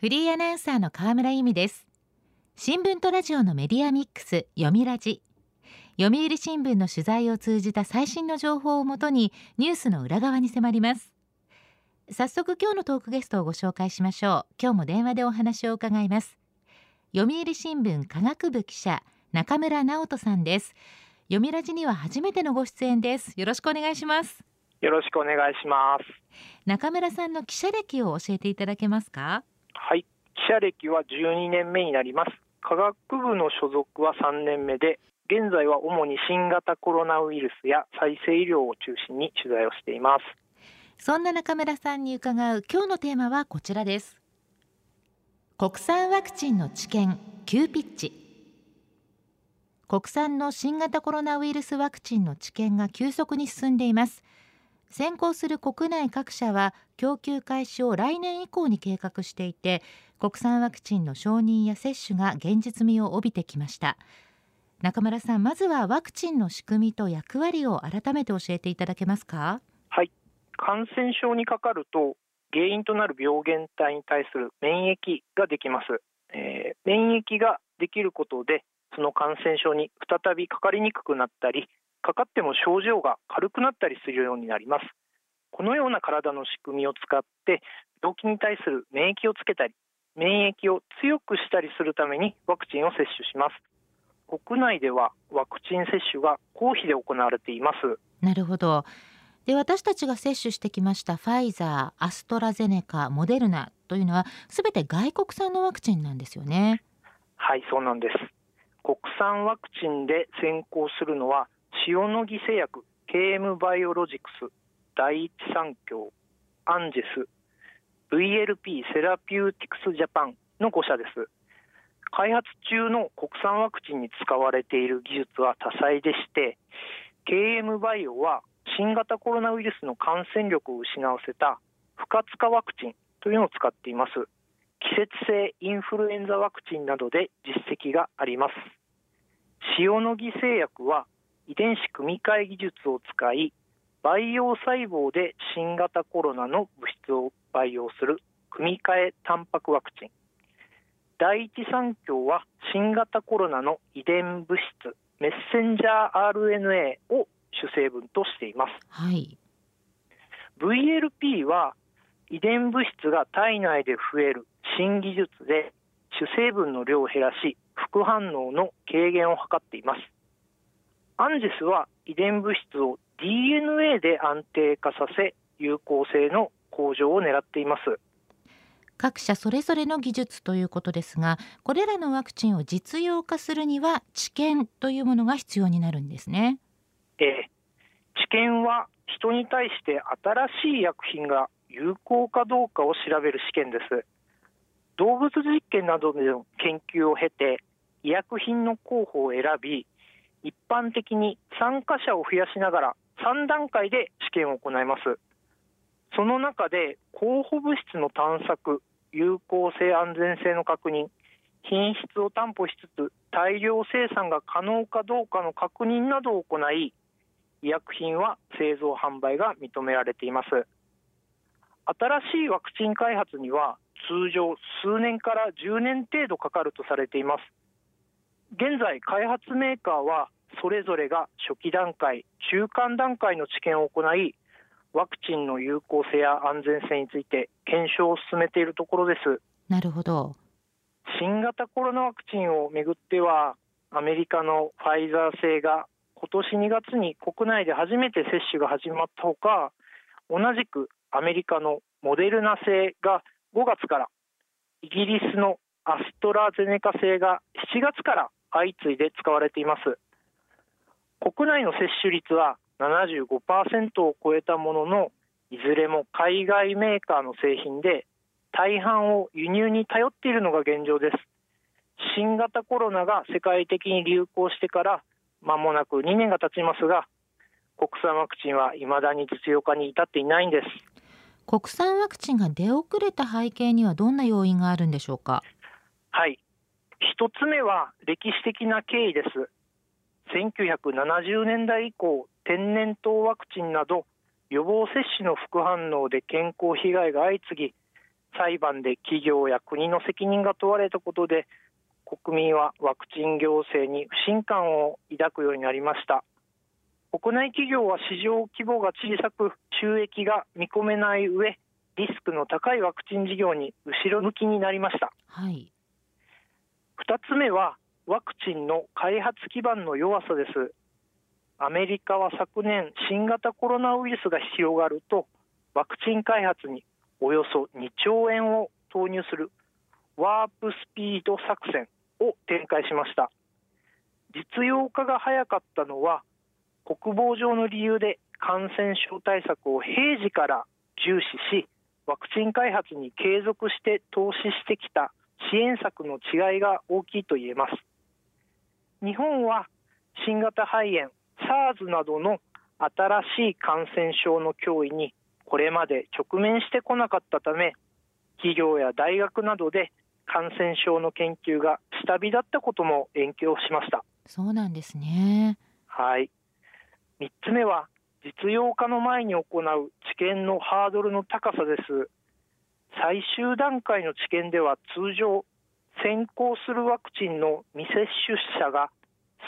フリーアナウンサーの河村由美です。新聞とラジオのメディアミックス読みラジ。読売新聞の取材を通じた最新の情報をもとにニュースの裏側に迫ります。早速今日のトークゲストをご紹介しましょう。今日も電話でお話を伺います。読売新聞科学部記者中村直人さんです。読みラジには初めてのご出演です。よろしくお願いします。よろしくお願いします。中村さんの記者歴を教えていただけますか？はい。記者歴は12年目になります。科学部の所属は3年目で現在は主に新型コロナウイルスや再生医療を中心に取材をしています。そんな中村さんに伺う今日のテーマはこちらです。国産ワクチンの治験急ピッチ。国産の新型コロナウイルスワクチンの治験が急速に進んでいます。先行する国内各社は供給開始を来年以降に計画していて国産ワクチンの承認や接種が現実味を帯びてきました。中村さんまずはワクチンの仕組みと役割を改めて教えていただけますか？はい。感染症にかかると原因となる病原体に対する免疫ができます、えー、免疫ができることでその感染症に再びかかりにくくなったりかかっても症状が軽くなったりするようになります。このような体の仕組みを使って病気に対する免疫をつけたり免疫を強くしたりするためにワクチンを接種します。国内ではワクチン接種が公費で行われています。なるほど。で私たちが接種してきましたファイザー、アストラゼネカ、モデルナというのはすべて外国産のワクチンなんですよね。はいそうなんです。国産ワクチンで先行するのは塩野義製薬 KM バイオロジクス第一三共アンジェス VLP セラピューティクスジャパンの5社です。開発中の国産ワクチンに使われている技術は多彩でして KM バイオは新型コロナウイルスの感染力を失わせた不活化ワクチンというのを使っています。季節性インフルエンザワクチンなどで実績があります。塩野義製薬は遺伝子組み換え技術を使い培養細胞で新型コロナの物質を培養する組み換えタンパクワクチン。第一三共は新型コロナの遺伝物質メッセンジャー RNA を主成分としています、はい、VLP は遺伝物質が体内で増える新技術で主成分の量を減らし副反応の軽減を図っていますアンジェスは遺伝物質を DNA で安定化させ有効性の向上を狙っています。各社それぞれの技術ということですがこれらのワクチンを実用化するには治験というものが必要になるんですね。えー、治験は人に対して新しい薬品が有効かどうかを調べる試験です。動物実験などでの研究を経て医薬品の候補を選び一般的に参加者を増やしながら3段階で試験を行います。その中で候補物質の探索有効性安全性の確認品質を担保しつつ大量生産が可能かどうかの確認などを行い医薬品は製造販売が認められています。新しいワクチン開発には通常数年から10年程度かかるとされています。現在開発メーカーはそれぞれが初期段階中間段階の治験を行いワクチンの有効性や安全性について検証を進めているところです。なるほど。新型コロナワクチンをめぐってはアメリカのファイザー製が今年2月に国内で初めて接種が始まったほか同じくアメリカのモデルナ製が5月からイギリスのアストラゼネカ製が7月から相次いで使われています。国内の接種率は75%を超えたもののいずれも海外メーカーの製品で大半を輸入に頼っているのが現状です。新型コロナが世界的に流行してから間もなく2年が経ちますが国産ワクチンは未だに実用化に至っていないんです。国産ワクチンが出遅れた背景にはどんな要因があるんでしょうか？はい一つ目は歴史的な経緯です。1970年代以降天然痘ワクチンなど予防接種の副反応で健康被害が相次ぎ裁判で企業や国の責任が問われたことで国民はワクチン行政に不信感を抱くようになりました。国内企業は市場規模が小さく収益が見込めない上リスクの高いワクチン事業に後ろ向きになりました、はい、2つ目はワクチンの開発基盤の弱さです。アメリカは昨年新型コロナウイルスが広がるとワクチン開発におよそ2兆円を投入するワープスピード作戦を展開しました。実用化が早かったのは国防上の理由で感染症対策を平時から重視しワクチン開発に継続して投資してきた支援策の違いが大きいと言えます。日本は新型肺炎 SARS などの新しい感染症の脅威にこれまで直面してこなかったため企業や大学などで感染症の研究が下火だったことも影響しました。そうなんですね。はい。3つ目は実用化の前に行う治験のハードルの高さです最終段階の治験では通常先行するワクチンの未接種者が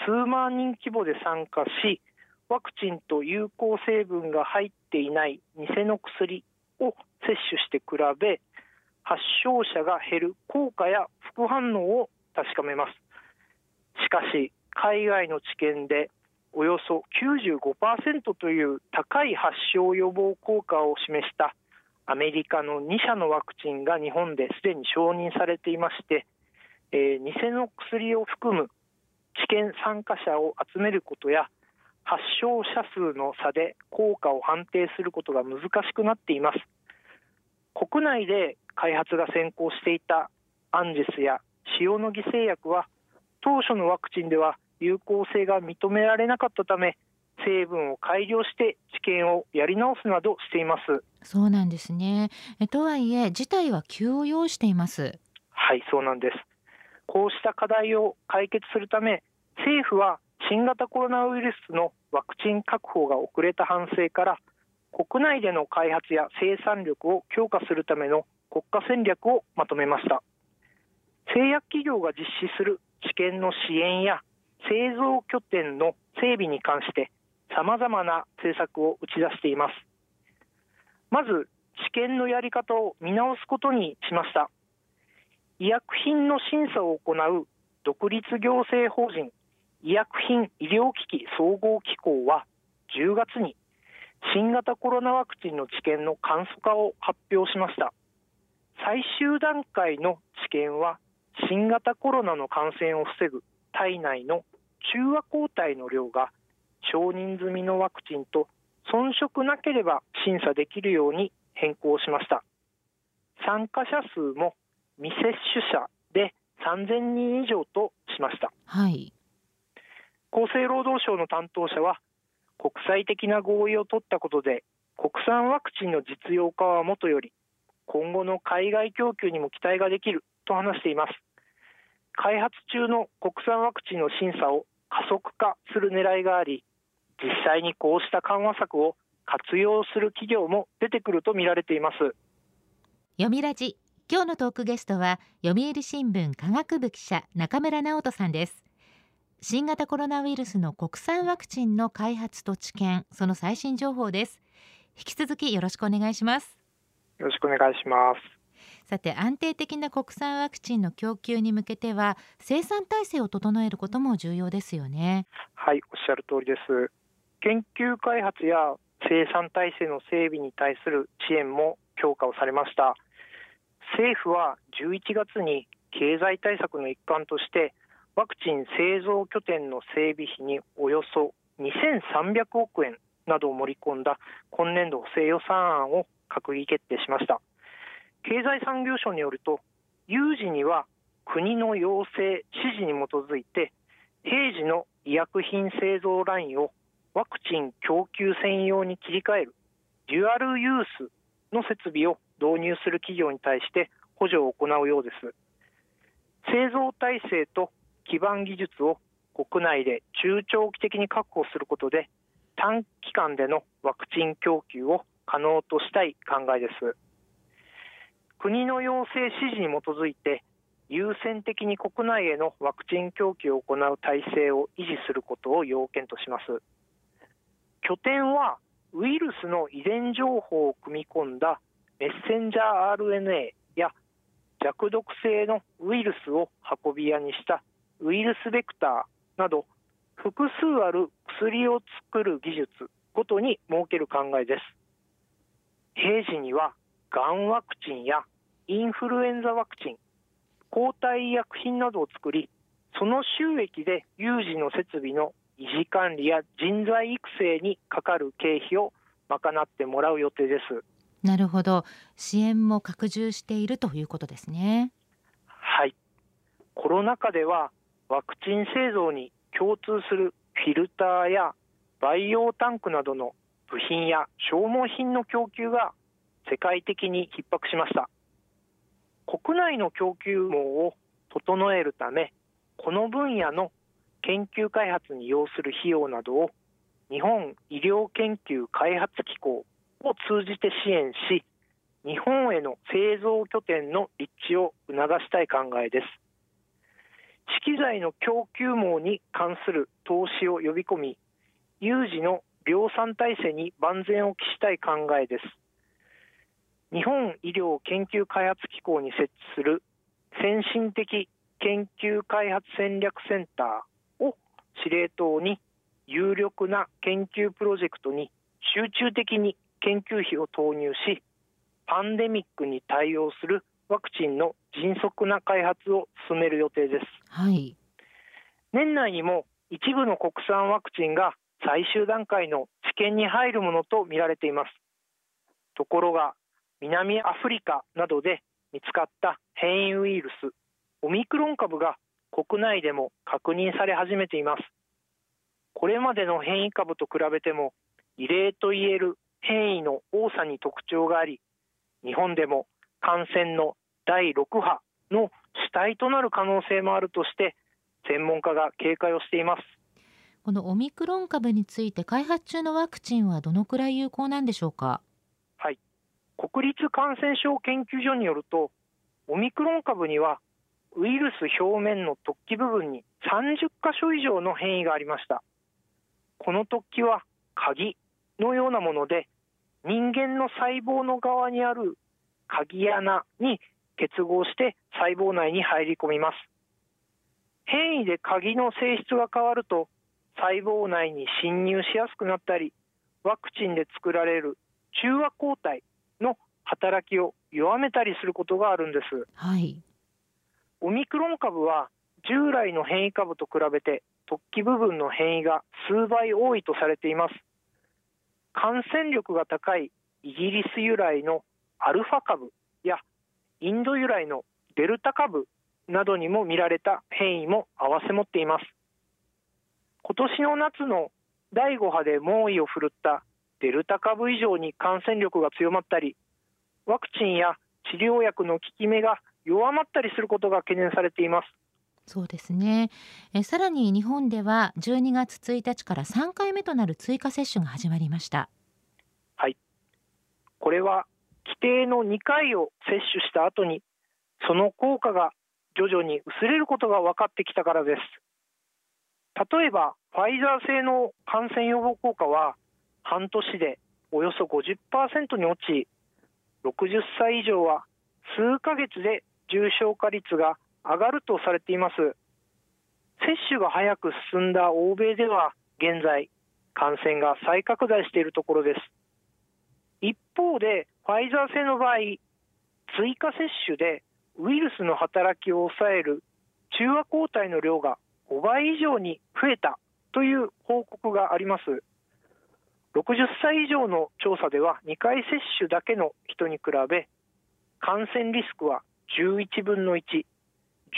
数万人規模で参加しワクチンと有効成分が入っていない偽の薬を接種して比べ発症者が減る効果や副反応を確かめます。しかし海外の治験でおよそ95%という高い発症予防効果を示したアメリカの2社のワクチンが日本ですでに承認されていまして、えー、偽の薬を含む治験参加者を集めることや発症者数の差で効果を判定することが難しくなっています。国内で開発が先行していたアンジェスや塩野義製薬は当初のワクチンでは有効性が認められなかったため成分を改良して治験をやり直すなどしています。そうなんですね。とはいえ事態は急を要しています。はいそうなんです。こうした課題を解決するため政府は新型コロナウイルスのワクチン確保が遅れた反省から国内での開発や生産力を強化するための国家戦略をまとめました。製薬企業が実施する治験の支援や製造拠点の整備に関してさまざまな政策を打ち出しています。まず治験のやり方を見直すことにしました。医薬品の審査を行う独立行政法人医薬品医療機器総合機構は10月に新型コロナワクチンの治験の簡素化を発表しました。最終段階の治験は新型コロナの感染を防ぐ体内の中和抗体の量が承認済みのワクチンと遜色なければ審査できるように変更しました。参加者数も未接種者で3000人以上としました、はい、厚生労働省の担当者は国際的な合意を取ったことで国産ワクチンの実用化はもとより今後の海外供給にも期待ができると話しています。開発中の国産ワクチンの審査を加速化する狙いがあり実際にこうした緩和策を活用する企業も出てくると見られています。読みラジ。今日のトークゲストは読売新聞科学部記者中村直人さんです。新型コロナウイルスの国産ワクチンの開発と治験その最新情報です。引き続きよろしくお願いします。よろしくお願いします。さて安定的な国産ワクチンの供給に向けては生産体制を整えることも重要ですよね。はいおっしゃる通りです研究開発や生産体制の整備に対する支援も強化をされました。政府は11月に経済対策の一環としてワクチン製造拠点の整備費におよそ2300億円などを盛り込んだ今年度補正予算案を閣議決定しました。経済産業省によると有事には国の要請指示に基づいて平時の医薬品製造ラインをワクチン供給専用に切り替えるデュアルユースの設備を導入する企業に対して補助を行うようです。製造体制と基盤技術を国内で中長期的に確保することで短期間でのワクチン供給を可能としたい考えです。国の要請指示に基づいて優先的に国内へのワクチン供給を行う体制を維持することを要件とします。拠点はウイルスの遺伝情報を組み込んだメッセンジャー RNA や弱毒性のウイルスを運び屋にしたウイルスベクターなど複数ある薬を作る技術ごとに設ける考えです。平時にはがんワクチンやインフルエンザワクチン抗体医薬品などを作りその収益で有事の設備の維持管理や人材育成にかかる経費を賄ってもらう予定です。なるほど。支援も拡充しているということですね。はい。コロナ禍ではワクチン製造に共通するフィルターや培養タンクなどの部品や消耗品の供給が世界的に逼迫しました。国内の供給網を整えるためこの分野の研究開発に要する費用などを日本医療研究開発機構を通じて支援し日本への製造拠点の立地を促したい考えです。資機材の供給網に関する投資を呼び込み有事の量産体制に万全を期したい考えです。日本医療研究開発機構に設置する先進的研究開発戦略センター司令塔に有力な研究プロジェクトに集中的に研究費を投入しパンデミックに対応するワクチンの迅速な開発を進める予定です、はい、年内にも一部の国産ワクチンが最終段階の治験に入るものとみられています。ところが南アフリカなどで見つかった変異ウイルスオミクロン株が国内でも確認され始めています。これまでの変異株と比べても異例といえる変異の多さに特徴があり日本でも感染の第6波の主体となる可能性もあるとして専門家が警戒をしています。このオミクロン株について開発中のワクチンはどのくらい有効なんでしょうか？はい。国立感染症研究所によるとオミクロン株にはウイルス表面の突起部分に30箇所以上の変異がありました。この突起は鍵のようなもので人間の細胞の側にある鍵穴に結合して細胞内に入り込みます。変異で鍵の性質が変わると細胞内に侵入しやすくなったりワクチンで作られる中和抗体の働きを弱めたりすることがあるんです、はい、オミクロン株は従来の変異株と比べて突起部分の変異が数倍多いとされています。感染力が高いイギリス由来のアルファ株やインド由来のデルタ株などにも見られた変異も併せ持っています。今年の夏の第5波で猛威を振るったデルタ株以上に感染力が強まったりワクチンや治療薬の効き目が弱まったりすることが懸念されています。そうですね。えさらに日本では12月1日から3回目となる追加接種が始まりました。はい。これは規定の2回を接種した後にその効果が徐々に薄れることが分かってきたからです。例えばファイザー製の感染予防効果は半年でおよそ50%に落ち60歳以上は数ヶ月で重症化率が上がるとされています。接種が早く進んだ欧米では現在感染が再拡大しているところです。一方でファイザー製の場合追加接種でウイルスの働きを抑える中和抗体の量が5倍以上に増えたという報告があります。60歳以上の調査では2回接種だけの人に比べ感染リスクは11分の1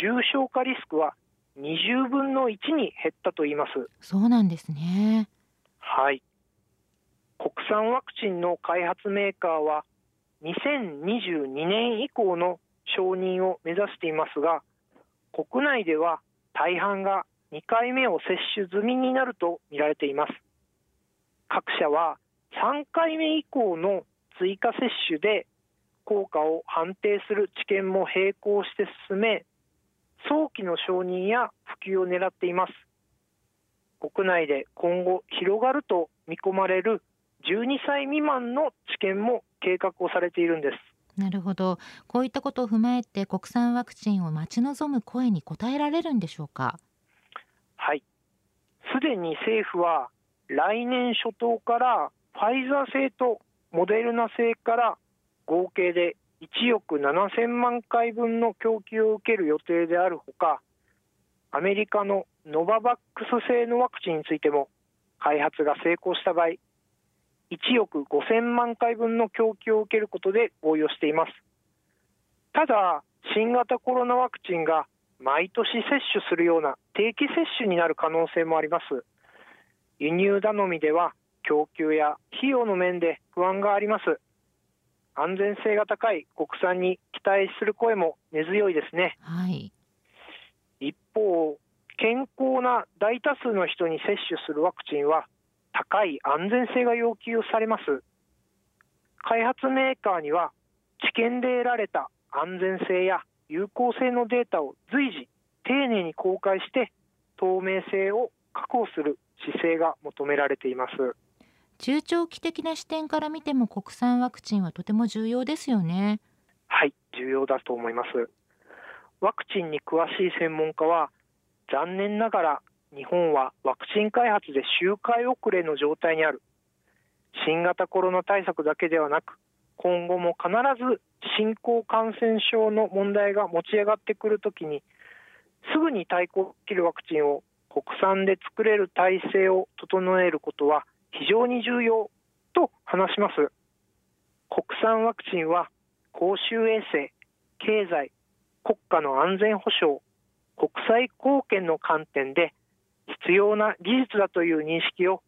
重症化リスクは20分の1に減ったと言います。そうなんですね。はい。国産ワクチンの開発メーカーは2022年以降の承認を目指していますが国内では大半が2回目を接種済みになると見られています。各社は3回目以降の追加接種で効果を判定する治験も並行して進め早期の承認や普及を狙っています。国内で今後広がると見込まれる12歳未満の治験も計画をされているんです。なるほど。こういったことを踏まえて国産ワクチンを待ち望む声に応えられるんでしょうか？はい。すでに政府は来年初頭からファイザー製とモデルナ製から合計で1億7000万回分の供給を受ける予定であるほかアメリカのノババックス製のワクチンについても開発が成功した場合1億5000万回分の供給を受けることで合意をしています。ただ新型コロナワクチンが毎年接種するような定期接種になる可能性もあります。輸入頼みでは供給や費用の面で不安があります。安全性が高い国産に期待する声も根強いですね、はい、一方健康な大多数の人に接種するワクチンは高い安全性が要求されます。開発メーカーには治験で得られた安全性や有効性のデータを随時丁寧に公開して透明性を確保する姿勢が求められています中長期的な視点から見ても国産ワクチンはとても重要ですよね。はい重要だと思います。ワクチンに詳しい専門家は残念ながら日本はワクチン開発で周回遅れの状態にある。新型コロナ対策だけではなく今後も必ず新興感染症の問題が持ち上がってくるときにすぐに対抗できるワクチンを国産で作れる体制を整えることは非常に重要と話します。国産ワクチンは公衆衛生経済国家の安全保障国際貢献の観点で必要な技術だという認識を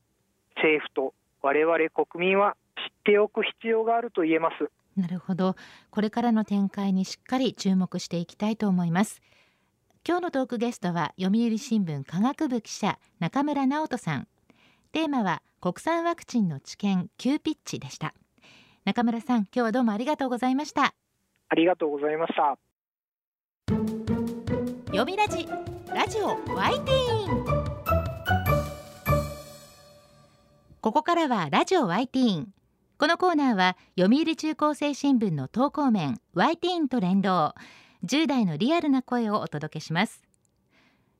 政府と我々国民は知っておく必要があると言えます。なるほど。これからの展開にしっかり注目していきたいと思います。今日のトークゲストは読売新聞科学部記者中村直人さん。テーマは国産ワクチンの治験急ピッチでした。中村さん今日はどうもありがとうございました。ありがとうございました。読みラジラジオワイティーン。ここからはラジオワイティーン。このコーナーは読売中高生新聞の投稿面ワイティーンと連動。10代のリアルな声をお届けします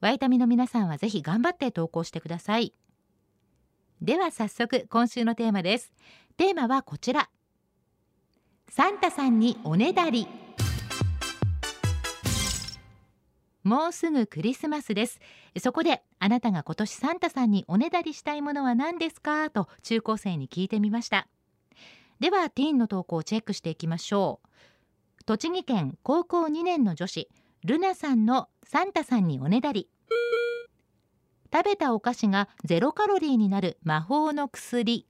ワイタミの皆さんはぜひ頑張って投稿してください。では早速今週のテーマです。テーマはこちら。サンタさんにおねだり。もうすぐクリスマスです。そこであなたが今年サンタさんにおねだりしたいものは何ですか？と中高生に聞いてみました。ではティーンの投稿をチェックしていきましょう。栃木県高校2年の女子ルナさんのサンタさんにおねだり。食べたお菓子がゼロカロリーになる魔法の薬。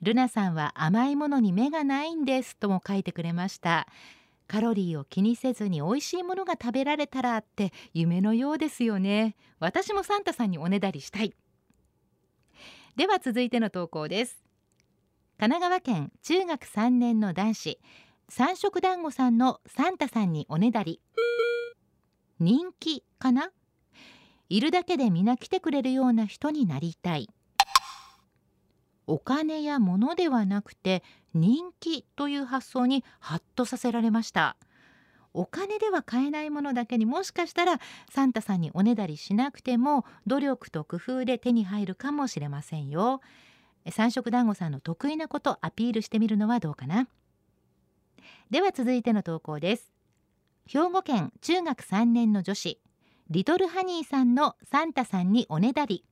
ルナさんは甘いものに目がないんですとも書いてくれました。カロリーを気にせずに美味しいものが食べられたらって夢のようですよね。私もサンタさんにおねだりしたい。では続いての投稿です。神奈川県中学3年の男子。三色団子さんのサンタさんにおねだり。人気かな？いるだけで皆来てくれるような人になりたい。お金や物ではなくて人気という発想にハッとさせられました。お金では買えないものだけにもしかしたらサンタさんにおねだりしなくても努力と工夫で手に入るかもしれませんよ。三色団子さんの得意なことアピールしてみるのはどうかな？では続いての投稿です。兵庫県中学3年の女子リトルハニーさんのサンタさんにおねだり。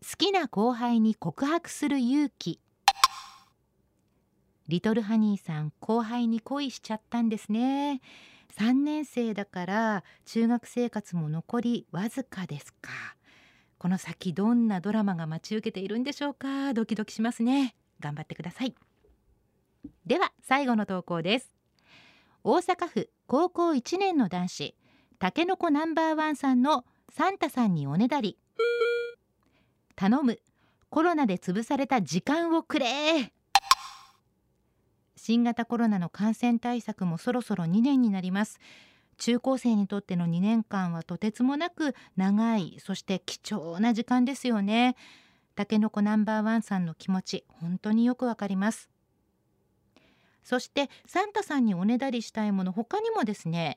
好きな後輩に告白する勇気。リトルハニーさん後輩に恋しちゃったんですね。3年生だから中学生活も残りわずかですか。この先どんなドラマが待ち受けているんでしょうか。ドキドキしますね。頑張ってください。では最後の投稿です。大阪府高校1年の男子たけのこナンバーワンさんのサンタさんにおねだり。頼むコロナで潰された時間をくれ。新型コロナの感染対策もそろそろ2年になります。中高生にとっての2年間はとてつもなく長いそして貴重な時間ですよね。たけのこナンバーワンさんの気持ち本当によくわかります。そしてサンタさんにおねだりしたいもの他にもですね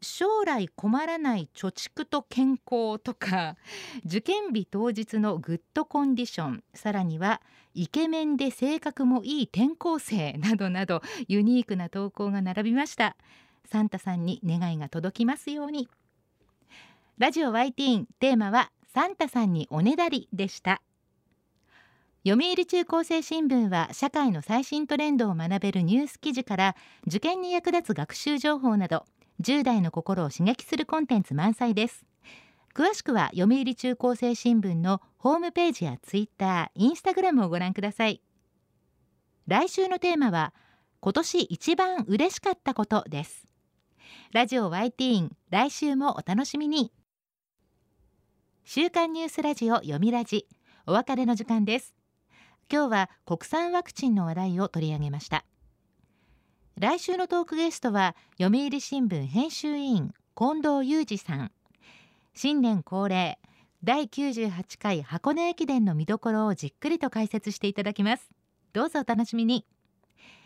将来困らない貯蓄と健康とか 受験日当日のグッドコンディションさらにはイケメンで性格もいい転校生などなどユニークな投稿が並びました。サンタさんに願いが届きますように。ラジオ YT テーマはサンタさんにおねだりでした。読売中高生新聞は社会の最新トレンドを学べるニュース記事から受験に役立つ学習情報など10代の心を刺激するコンテンツ満載です。詳しくは読売中高生新聞のホームページやツイッター、インスタグラムをご覧ください。来週のテーマは今年一番嬉しかったことです。ラジオ YT 来週もお楽しみに。週刊ニュースラジオ読みラジお別れの時間です。今日は国産ワクチンの話題を取り上げました。来週のトークゲストは読売新聞編集委員近藤裕二さん。新年恒例第98回箱根駅伝の見どころをじっくりと解説していただきます。どうぞお楽しみに。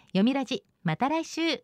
読みラジまた来週。